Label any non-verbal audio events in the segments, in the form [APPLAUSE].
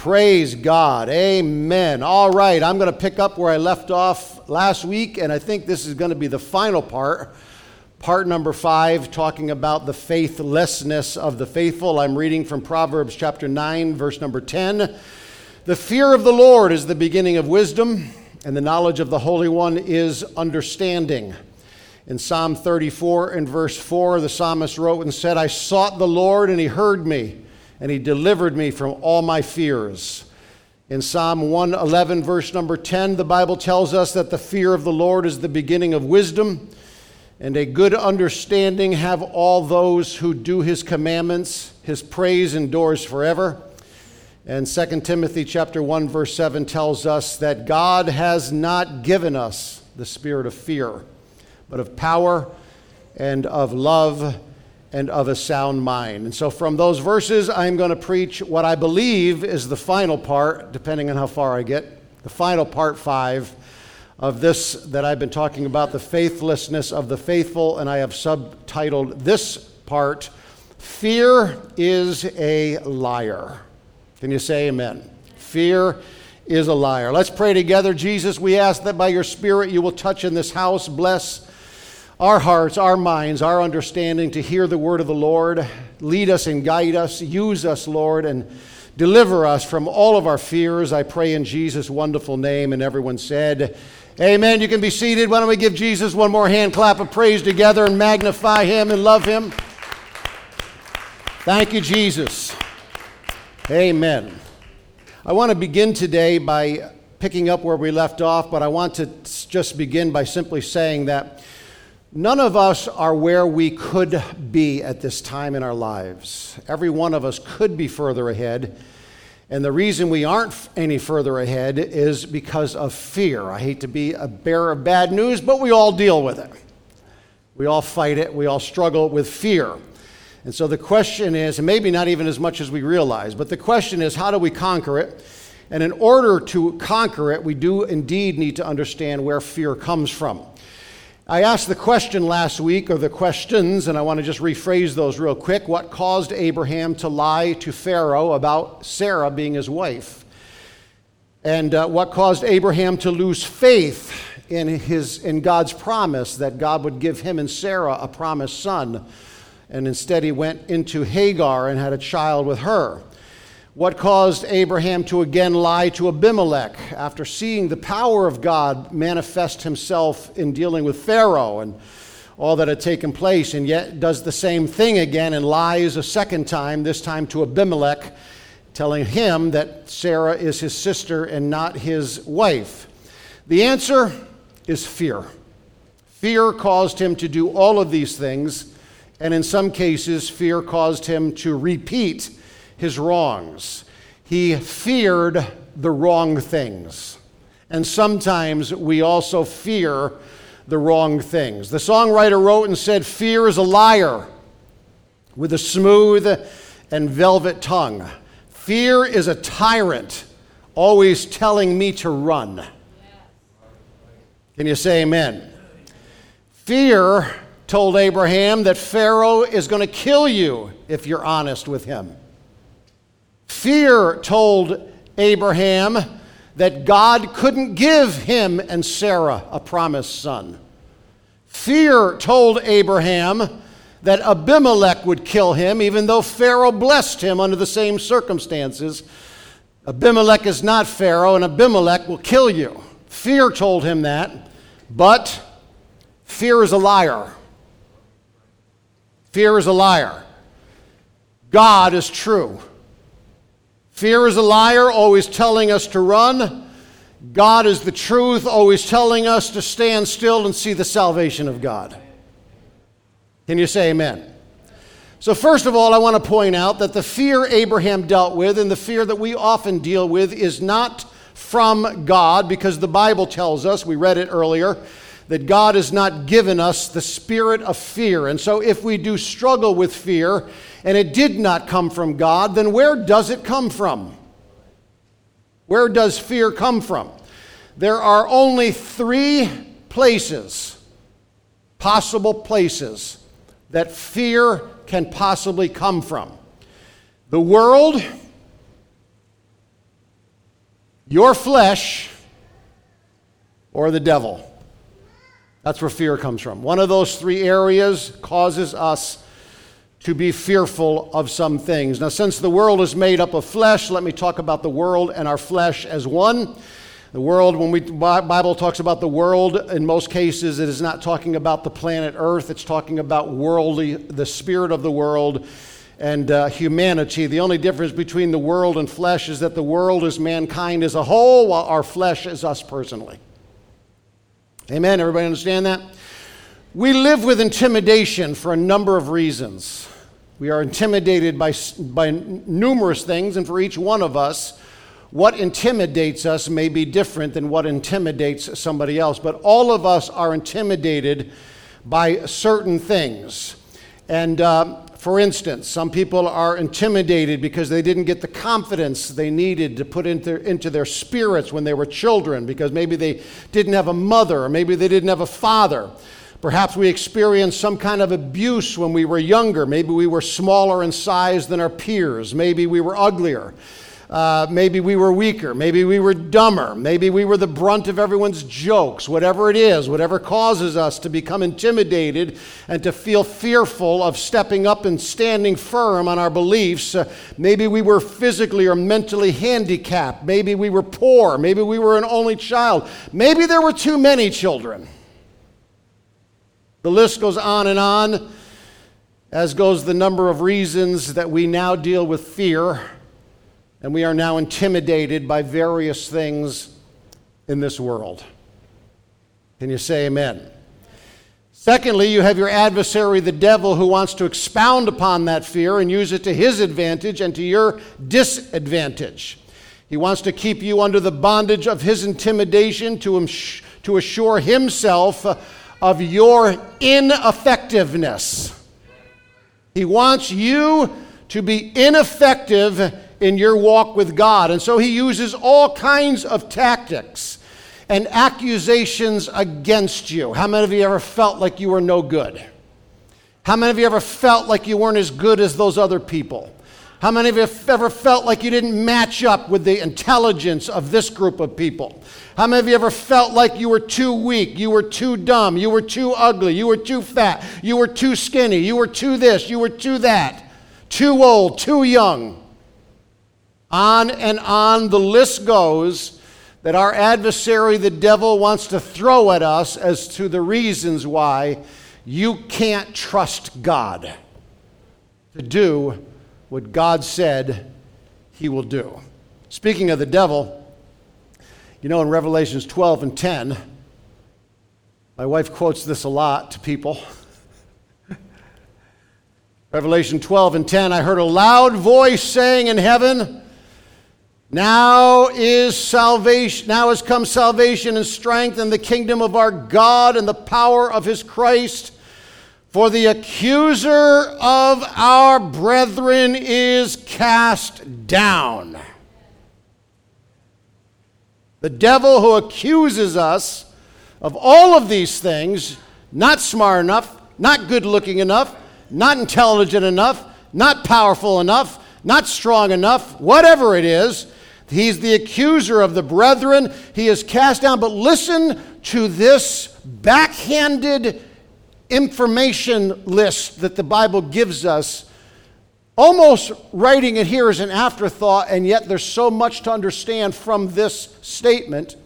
Praise God. Amen. All right, I'm going to pick up where I left off last week, and I think this is going to be the final part. Part number five, talking about the faithlessness of the faithful. I'm reading from Proverbs chapter 9, verse number 10. The fear of the Lord is the beginning of wisdom, and the knowledge of the Holy One is understanding. In Psalm 34 and verse 4, the psalmist wrote and said, I sought the Lord, and he heard me and he delivered me from all my fears. In Psalm 111, verse number 10, the Bible tells us that the fear of the Lord is the beginning of wisdom, and a good understanding have all those who do his commandments. His praise endures forever. And 2 Timothy chapter 1 verse 7 tells us that God has not given us the spirit of fear, but of power and of love and of a sound mind. And so, from those verses, I'm going to preach what I believe is the final part, depending on how far I get, the final part five of this that I've been talking about, the faithlessness of the faithful, and I have subtitled this part, Fear is a Liar. Can you say amen? Fear is a liar. Let's pray together. Jesus, we ask that by your Spirit you will touch in this house, bless our hearts, our minds, our understanding to hear the word of the Lord. Lead us and guide us. Use us, Lord, and deliver us from all of our fears. I pray in Jesus' wonderful name. And everyone said, Amen. You can be seated. Why don't we give Jesus one more hand clap of praise together and magnify him and love him? Thank you, Jesus. Amen. I want to begin today by picking up where we left off, but I want to just begin by simply saying that None of us are where we could be at this time in our lives. Every one of us could be further ahead. And the reason we aren't any further ahead is because of fear. I hate to be a bearer of bad news, but we all deal with it. We all fight it, we all struggle with fear. And so the question is, and maybe not even as much as we realize, but the question is, how do we conquer it? And in order to conquer it, we do indeed need to understand where fear comes from. I asked the question last week, or the questions, and I want to just rephrase those real quick. What caused Abraham to lie to Pharaoh about Sarah being his wife? And uh, what caused Abraham to lose faith in, his, in God's promise that God would give him and Sarah a promised son? And instead, he went into Hagar and had a child with her. What caused Abraham to again lie to Abimelech after seeing the power of God manifest himself in dealing with Pharaoh and all that had taken place, and yet does the same thing again and lies a second time, this time to Abimelech, telling him that Sarah is his sister and not his wife? The answer is fear. Fear caused him to do all of these things, and in some cases, fear caused him to repeat his wrongs. He feared the wrong things. And sometimes we also fear the wrong things. The songwriter wrote and said, Fear is a liar with a smooth and velvet tongue. Fear is a tyrant, always telling me to run. Can you say amen? Fear told Abraham that Pharaoh is going to kill you if you're honest with him. Fear told Abraham that God couldn't give him and Sarah a promised son. Fear told Abraham that Abimelech would kill him, even though Pharaoh blessed him under the same circumstances. Abimelech is not Pharaoh, and Abimelech will kill you. Fear told him that, but fear is a liar. Fear is a liar. God is true. Fear is a liar, always telling us to run. God is the truth, always telling us to stand still and see the salvation of God. Can you say amen? So, first of all, I want to point out that the fear Abraham dealt with and the fear that we often deal with is not from God because the Bible tells us, we read it earlier, that God has not given us the spirit of fear. And so if we do struggle with fear and it did not come from God, then where does it come from? Where does fear come from? There are only three places, possible places, that fear can possibly come from the world, your flesh, or the devil. That's where fear comes from. One of those three areas causes us to be fearful of some things. Now, since the world is made up of flesh, let me talk about the world and our flesh as one. The world, when we Bible talks about the world, in most cases, it is not talking about the planet Earth. It's talking about worldly, the spirit of the world, and uh, humanity. The only difference between the world and flesh is that the world is mankind as a whole, while our flesh is us personally. Amen. Everybody understand that? We live with intimidation for a number of reasons. We are intimidated by, by numerous things, and for each one of us, what intimidates us may be different than what intimidates somebody else. But all of us are intimidated by certain things. And uh, for instance, some people are intimidated because they didn't get the confidence they needed to put into, into their spirits when they were children, because maybe they didn't have a mother, or maybe they didn't have a father. Perhaps we experienced some kind of abuse when we were younger. Maybe we were smaller in size than our peers. Maybe we were uglier. Uh, maybe we were weaker. Maybe we were dumber. Maybe we were the brunt of everyone's jokes. Whatever it is, whatever causes us to become intimidated and to feel fearful of stepping up and standing firm on our beliefs. Uh, maybe we were physically or mentally handicapped. Maybe we were poor. Maybe we were an only child. Maybe there were too many children. The list goes on and on, as goes the number of reasons that we now deal with fear, and we are now intimidated by various things in this world. Can you say amen? Secondly, you have your adversary, the devil, who wants to expound upon that fear and use it to his advantage and to your disadvantage. He wants to keep you under the bondage of his intimidation to, to assure himself of your ineffectiveness. He wants you to be ineffective in your walk with God. And so he uses all kinds of tactics and accusations against you. How many of you ever felt like you were no good? How many of you ever felt like you weren't as good as those other people? How many of you ever felt like you didn't match up with the intelligence of this group of people? How many of you ever felt like you were too weak, you were too dumb, you were too ugly, you were too fat, you were too skinny, you were too this, you were too that, too old, too young? On and on the list goes that our adversary, the devil, wants to throw at us as to the reasons why you can't trust God to do what God said he will do. Speaking of the devil, you know, in Revelations 12 and 10, my wife quotes this a lot to people. [LAUGHS] Revelation 12 and 10, I heard a loud voice saying in heaven, Now is salvation, now has come salvation and strength and the kingdom of our God and the power of his Christ. For the accuser of our brethren is cast down. The devil who accuses us of all of these things, not smart enough, not good looking enough, not intelligent enough, not powerful enough, not strong enough, whatever it is, he's the accuser of the brethren. He is cast down. But listen to this backhanded information list that the Bible gives us, almost writing it here as an afterthought, and yet there's so much to understand from this statement.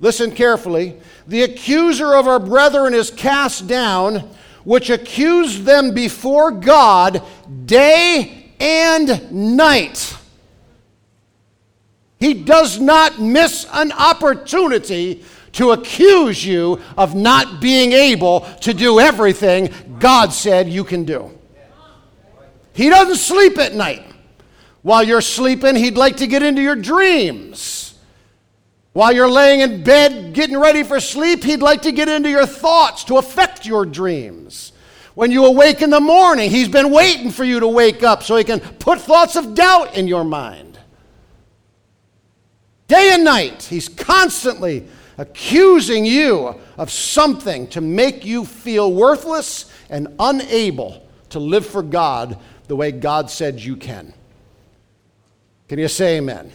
Listen carefully. The accuser of our brethren is cast down, which accused them before God day and night. He does not miss an opportunity to accuse you of not being able to do everything God said you can do. He doesn't sleep at night. While you're sleeping, he'd like to get into your dreams. While you're laying in bed getting ready for sleep, he'd like to get into your thoughts to affect your dreams. When you awake in the morning, he's been waiting for you to wake up so he can put thoughts of doubt in your mind. Day and night, he's constantly accusing you of something to make you feel worthless and unable to live for God the way God said you can. Can you say amen?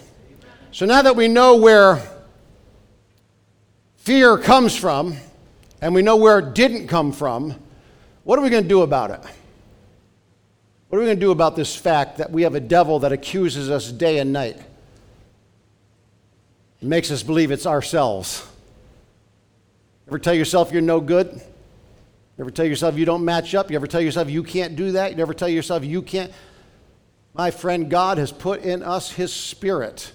So now that we know where fear comes from and we know where it didn't come from, what are we going to do about it? What are we going to do about this fact that we have a devil that accuses us day and night? It makes us believe it's ourselves. Ever tell yourself you're no good? You ever tell yourself you don't match up? You ever tell yourself you can't do that? You ever tell yourself you can't? My friend, God has put in us His Spirit.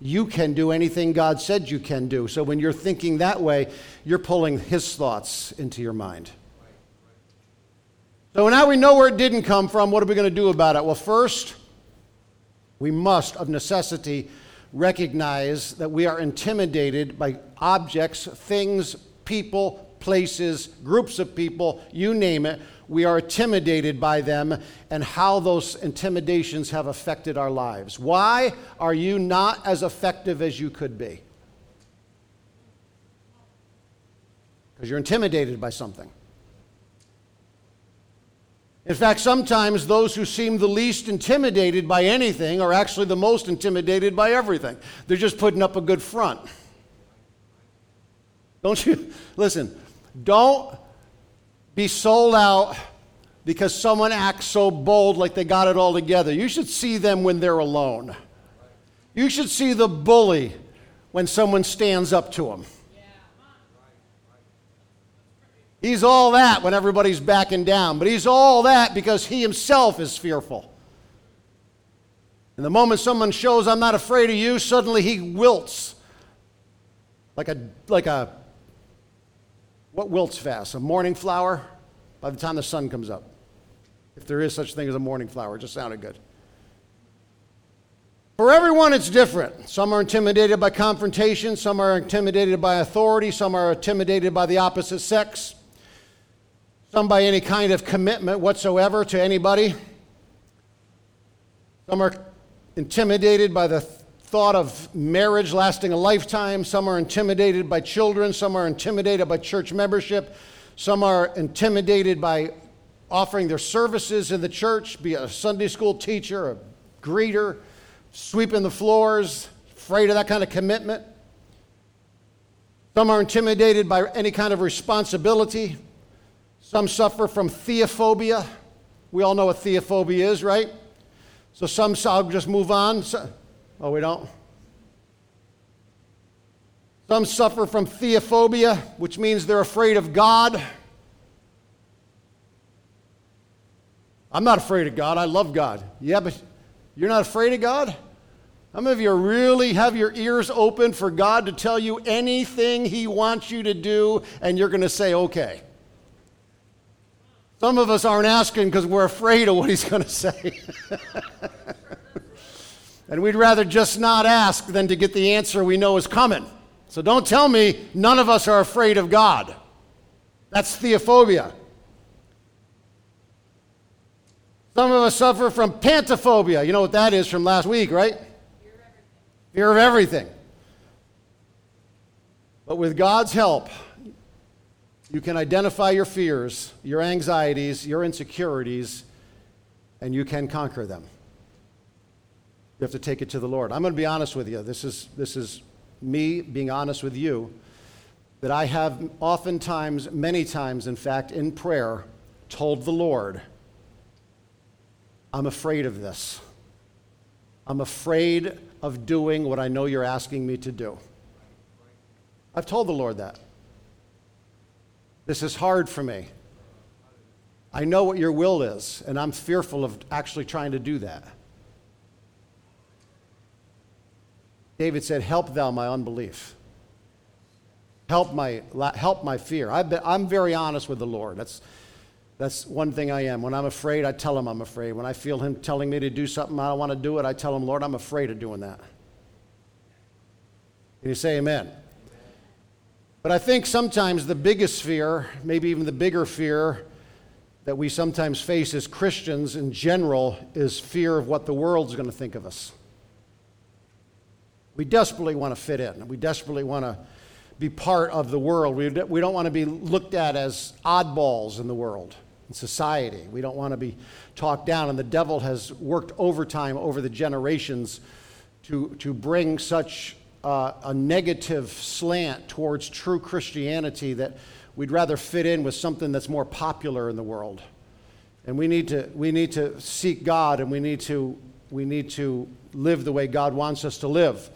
You can do anything God said you can do. So when you're thinking that way, you're pulling His thoughts into your mind. So now we know where it didn't come from. What are we going to do about it? Well, first, we must, of necessity, recognize that we are intimidated by objects, things, people, places, groups of people, you name it, we are intimidated by them and how those intimidations have affected our lives. Why are you not as effective as you could be? Because you're intimidated by something. In fact, sometimes those who seem the least intimidated by anything are actually the most intimidated by everything. They're just putting up a good front. Don't you? [LAUGHS] Listen, don't be sold out because someone acts so bold like they got it all together. You should see them when they're alone. You should see the bully when someone stands up to him. He's all that when everybody's backing down, but he's all that because he himself is fearful. And the moment someone shows, I'm not afraid of you, suddenly he wilts like a, like a what wilts fast? A morning flower by the time the sun comes up. If there is such thing as a morning flower, it just sounded good. For everyone, it's different. Some are intimidated by confrontation, some are intimidated by authority, some are intimidated by the opposite sex, some by any kind of commitment whatsoever to anybody. Some are intimidated by the thought of marriage lasting a lifetime. Some are intimidated by children. Some are intimidated by church membership. Some are intimidated by offering their services in the church, be a Sunday school teacher, a greeter, sweeping the floors, afraid of that kind of commitment. Some are intimidated by any kind of responsibility. Some suffer from theophobia. We all know what theophobia is, right? So some, I'll just move on. Oh, we don't? Some suffer from theophobia, which means they're afraid of God. I'm not afraid of God. I love God. Yeah, but you're not afraid of God? How many of you really have your ears open for God to tell you anything He wants you to do and you're going to say, okay? Some of us aren't asking because we're afraid of what He's going to say. [LAUGHS] And we'd rather just not ask than to get the answer we know is coming. So don't tell me none of us are afraid of God. That's theophobia. Some of us suffer from pantophobia. You know what that is from last week, right? Fear of everything. Fear of everything. But with God's help, you can identify your fears, your anxieties, your insecurities, and you can conquer them. You have to take it to the Lord. I'm going to be honest with you. This is, this is me being honest with you. That I have oftentimes, many times, in fact, in prayer, told the Lord, I'm afraid of this. I'm afraid of doing what I know you're asking me to do. I've told the Lord that. This is hard for me. I know what your will is, and I'm fearful of actually trying to do that. David said, Help thou my unbelief. Help my, help my fear. i am very honest with the Lord. That's, that's one thing I am. When I'm afraid, I tell him I'm afraid. When I feel him telling me to do something I don't want to do it, I tell him, Lord, I'm afraid of doing that. Can you say amen? But I think sometimes the biggest fear, maybe even the bigger fear that we sometimes face as Christians in general, is fear of what the world's going to think of us. We desperately want to fit in. We desperately want to be part of the world. We, we don't want to be looked at as oddballs in the world, in society. We don't want to be talked down. And the devil has worked overtime over the generations to, to bring such uh, a negative slant towards true Christianity that we'd rather fit in with something that's more popular in the world. And we need to, we need to seek God and we need to, we need to live the way God wants us to live.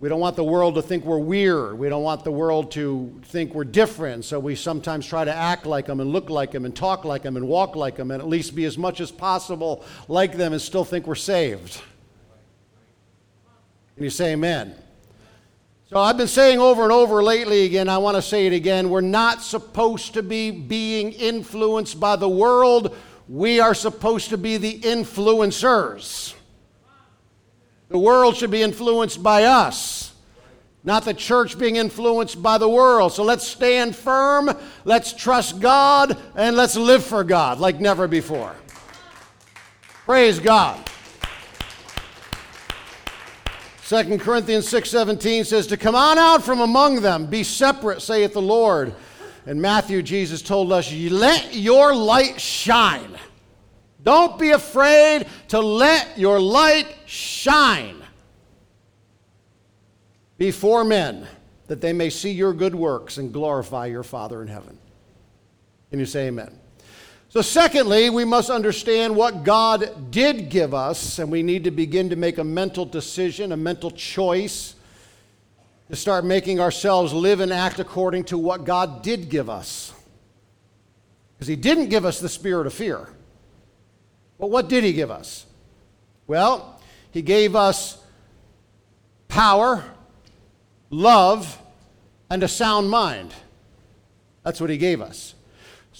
We don't want the world to think we're weird. We don't want the world to think we're different. So we sometimes try to act like them and look like them and talk like them and walk like them and at least be as much as possible like them and still think we're saved. Can you say amen? So I've been saying over and over lately again, I want to say it again. We're not supposed to be being influenced by the world. We are supposed to be the influencers. The world should be influenced by us, not the church being influenced by the world. So let's stand firm, let's trust God, and let's live for God like never before. Praise God. 2 Corinthians 6:17 says to come on out from among them be separate saith the Lord. And Matthew Jesus told us let your light shine. Don't be afraid to let your light shine before men that they may see your good works and glorify your Father in heaven. Can you say amen? So, secondly, we must understand what God did give us, and we need to begin to make a mental decision, a mental choice, to start making ourselves live and act according to what God did give us. Because He didn't give us the spirit of fear. But what did He give us? Well, He gave us power, love, and a sound mind. That's what He gave us.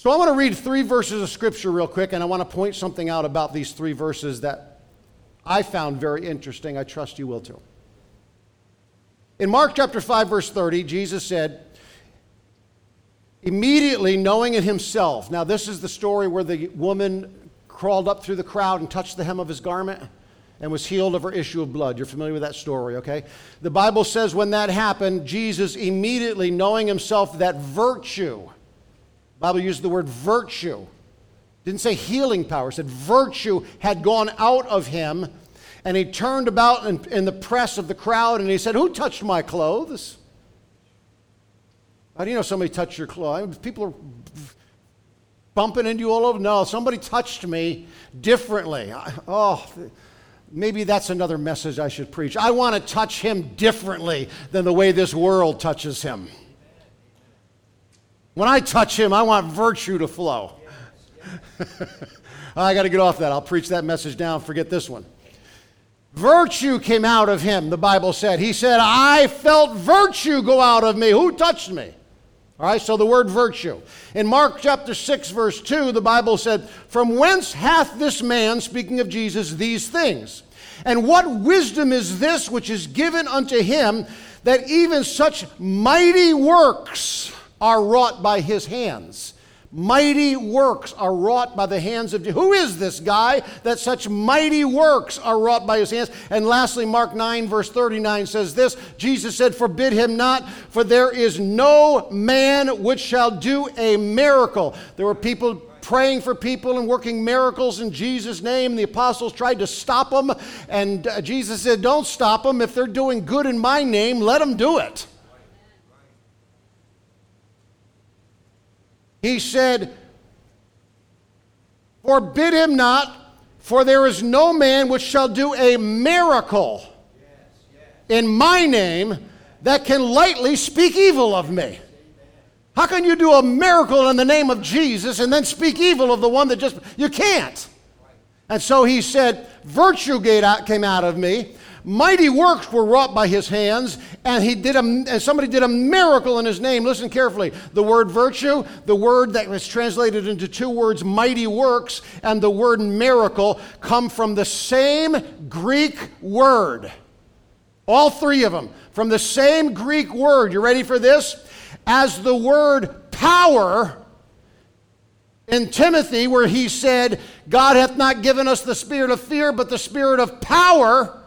So I want to read three verses of Scripture real quick, and I want to point something out about these three verses that I found very interesting. I trust you will too. In Mark chapter 5, verse 30, Jesus said, immediately knowing it himself. Now, this is the story where the woman crawled up through the crowd and touched the hem of his garment and was healed of her issue of blood. You're familiar with that story, okay? The Bible says when that happened, Jesus immediately knowing himself that virtue, Bible used the word virtue. Didn't say healing power, said virtue had gone out of him. And he turned about in, in the press of the crowd and he said, Who touched my clothes? How do you know somebody touched your clothes? People are bumping into you all over. No, somebody touched me differently. oh, maybe that's another message I should preach. I want to touch him differently than the way this world touches him. When I touch him, I want virtue to flow. [LAUGHS] I got to get off that. I'll preach that message down. forget this one. Virtue came out of him, the Bible said. He said, I felt virtue go out of me. Who touched me? All right, so the word virtue. In Mark chapter 6, verse 2, the Bible said, From whence hath this man, speaking of Jesus, these things? And what wisdom is this which is given unto him that even such mighty works are wrought by his hands. Mighty works are wrought by the hands of who is this guy that such mighty works are wrought by his hands? And lastly, Mark 9, verse 39 says this Jesus said, Forbid him not, for there is no man which shall do a miracle. There were people praying for people and working miracles in Jesus' name. The apostles tried to stop them, and uh, Jesus said, Don't stop them. If they're doing good in my name, let them do it. He said, Forbid him not, for there is no man which shall do a miracle in my name that can lightly speak evil of me. How can you do a miracle in the name of Jesus and then speak evil of the one that just, you can't. And so he said, Virtue came out of me, Mighty works were wrought by his hands, and he did a, and somebody did a miracle in his name. Listen carefully. The word virtue, the word that was translated into two words, mighty works, and the word miracle come from the same Greek word. All three of them from the same Greek word. You ready for this? As the word power in Timothy, where he said, God hath not given us the spirit of fear, but the spirit of power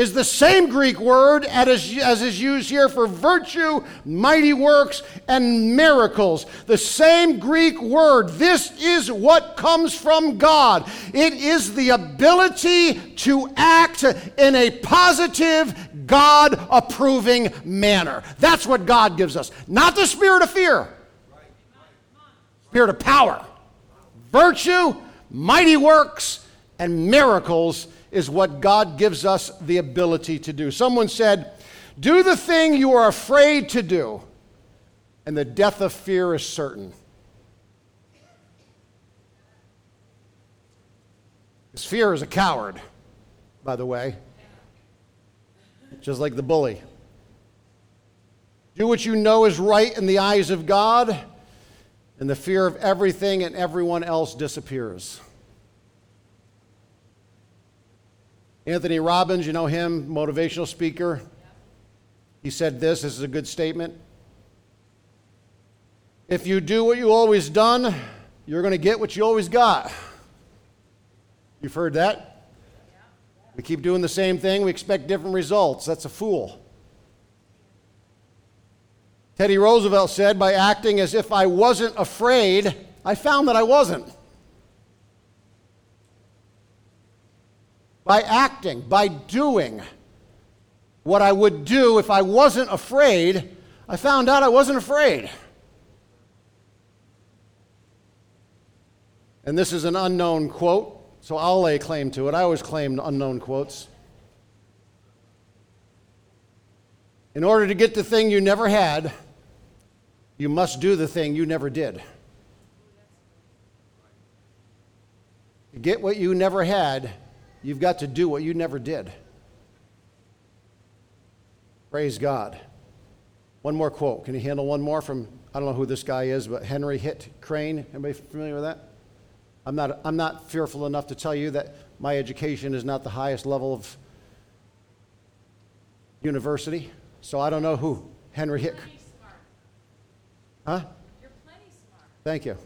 is the same Greek word as, is used here for virtue, mighty works, and miracles. The same Greek word. This is what comes from God. It is the ability to act in a positive, God approving manner. That's what God gives us, not the spirit of fear, spirit of power, virtue, mighty works, and miracles is what God gives us the ability to do. Someone said, Do the thing you are afraid to do, and the death of fear is certain. Because fear is a coward, by the way, just like the bully. Do what you know is right in the eyes of God, and the fear of everything and everyone else disappears. Anthony Robbins, you know him, motivational speaker. He said this this is a good statement. If you do what you always done, you're going to get what you always got. You've heard that? We keep doing the same thing, we expect different results. That's a fool. Teddy Roosevelt said, by acting as if I wasn't afraid, I found that I wasn't. By acting, by doing what I would do if I wasn't afraid, I found out I wasn't afraid. And this is an unknown quote, so I'll lay claim to it. I always claim unknown quotes. In order to get the thing you never had, you must do the thing you never did. To get what you never had, You've got to do what you never did. Praise God. One more quote. Can you handle one more from, I don't know who this guy is, but Henry Hitt Crane? Anybody familiar with that? I'm not, I'm not fearful enough to tell you that my education is not the highest level of university, so I don't know who Henry Hitt. Huh? You're plenty smart. Thank you.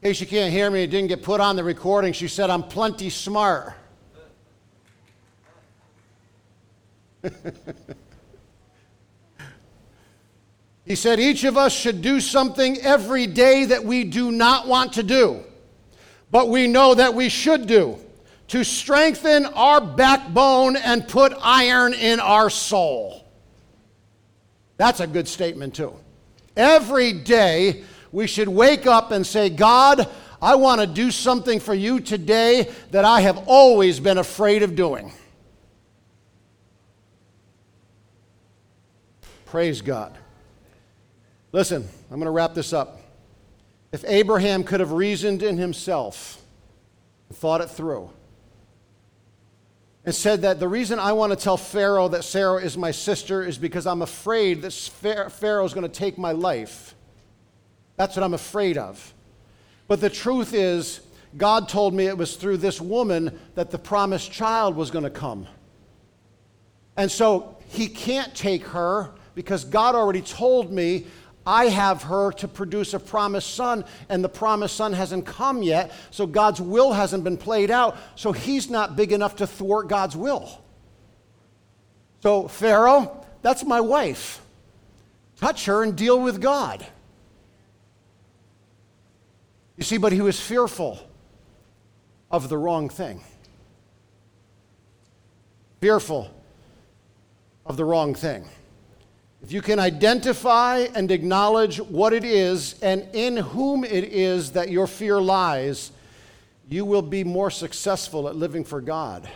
In case you can't hear me, it didn't get put on the recording. She said, I'm plenty smart. [LAUGHS] he said, Each of us should do something every day that we do not want to do, but we know that we should do to strengthen our backbone and put iron in our soul. That's a good statement, too. Every day, we should wake up and say, God, I want to do something for you today that I have always been afraid of doing. Praise God. Listen, I'm going to wrap this up. If Abraham could have reasoned in himself, thought it through, and said that the reason I want to tell Pharaoh that Sarah is my sister is because I'm afraid that Pharaoh is going to take my life. That's what I'm afraid of. But the truth is, God told me it was through this woman that the promised child was going to come. And so he can't take her because God already told me I have her to produce a promised son, and the promised son hasn't come yet, so God's will hasn't been played out, so he's not big enough to thwart God's will. So, Pharaoh, that's my wife. Touch her and deal with God. You see, but he was fearful of the wrong thing. Fearful of the wrong thing. If you can identify and acknowledge what it is and in whom it is that your fear lies, you will be more successful at living for God.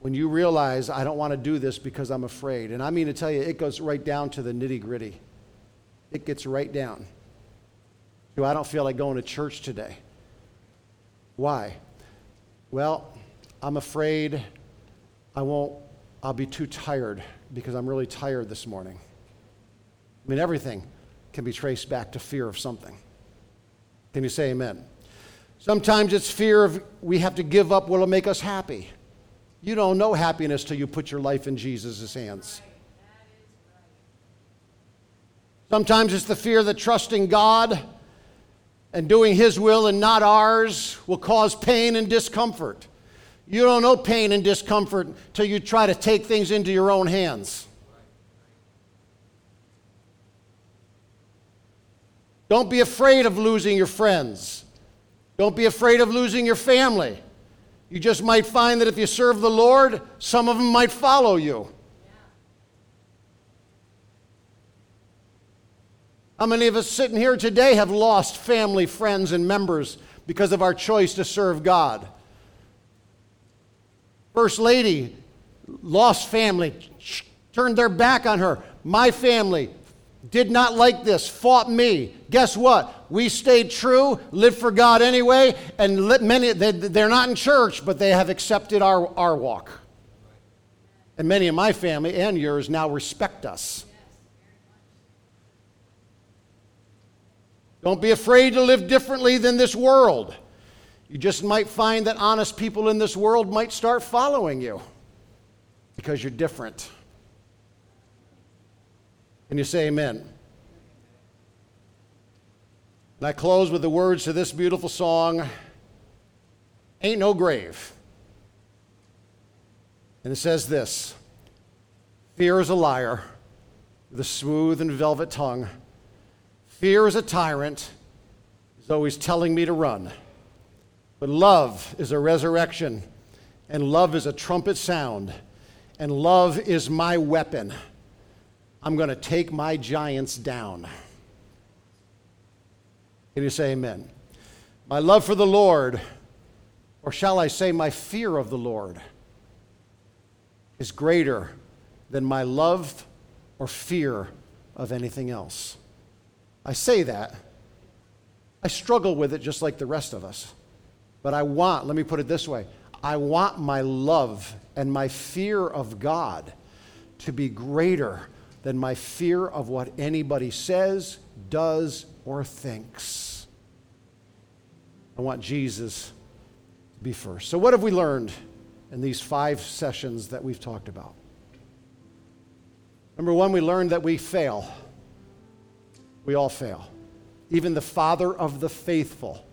When you realize, I don't want to do this because I'm afraid. And I mean to tell you, it goes right down to the nitty gritty. It gets right down. I don't feel like going to church today. Why? Well, I'm afraid I won't, I'll be too tired because I'm really tired this morning. I mean, everything can be traced back to fear of something. Can you say amen? Sometimes it's fear of we have to give up what'll make us happy. You don't know happiness till you put your life in Jesus' hands. Sometimes it's the fear that trusting God and doing His will and not ours will cause pain and discomfort. You don't know pain and discomfort till you try to take things into your own hands. Don't be afraid of losing your friends. Don't be afraid of losing your family. You just might find that if you serve the Lord, some of them might follow you. How many of us sitting here today have lost family, friends, and members because of our choice to serve God? First Lady lost family, turned their back on her. My family did not like this, fought me. Guess what? We stayed true, lived for God anyway, and many, they're not in church, but they have accepted our, our walk. And many of my family and yours now respect us. Don't be afraid to live differently than this world. You just might find that honest people in this world might start following you because you're different. And you say amen? And I close with the words to this beautiful song Ain't No Grave. And it says this Fear is a liar with a smooth and velvet tongue. Fear is a tyrant, is always telling me to run. But love is a resurrection, and love is a trumpet sound, and love is my weapon. I'm going to take my giants down. Can you say amen? My love for the Lord, or shall I say, my fear of the Lord, is greater than my love or fear of anything else. I say that. I struggle with it just like the rest of us. But I want, let me put it this way I want my love and my fear of God to be greater than my fear of what anybody says, does, or thinks. I want Jesus to be first. So, what have we learned in these five sessions that we've talked about? Number one, we learned that we fail. We all fail. Even the father of the faithful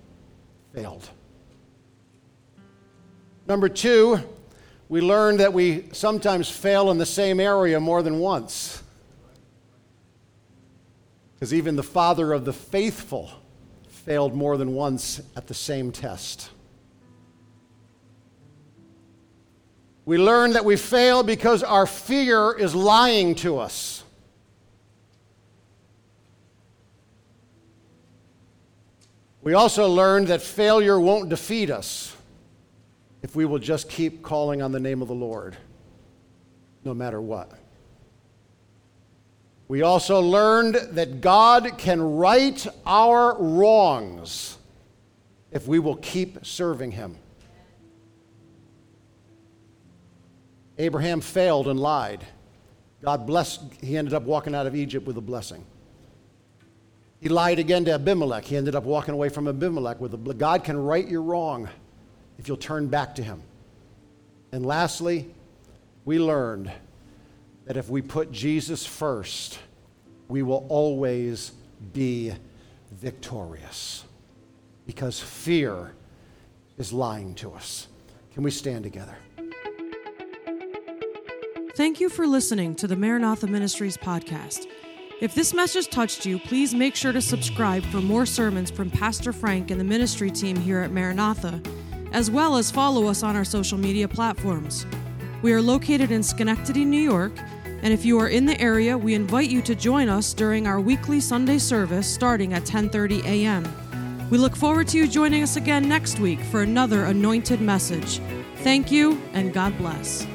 failed. Number two, we learn that we sometimes fail in the same area more than once. Because even the father of the faithful failed more than once at the same test. We learn that we fail because our fear is lying to us. We also learned that failure won't defeat us if we will just keep calling on the name of the Lord, no matter what. We also learned that God can right our wrongs if we will keep serving Him. Abraham failed and lied. God blessed, he ended up walking out of Egypt with a blessing. He lied again to Abimelech. He ended up walking away from Abimelech with a God can right your wrong if you'll turn back to Him. And lastly, we learned that if we put Jesus first, we will always be victorious because fear is lying to us. Can we stand together? Thank you for listening to the Maranatha Ministries podcast. If this message touched you, please make sure to subscribe for more sermons from Pastor Frank and the ministry team here at Maranatha as well as follow us on our social media platforms. We are located in Schenectady, New York, and if you are in the area, we invite you to join us during our weekly Sunday service starting at 10:30 a.m. We look forward to you joining us again next week for another anointed message. Thank you and God bless.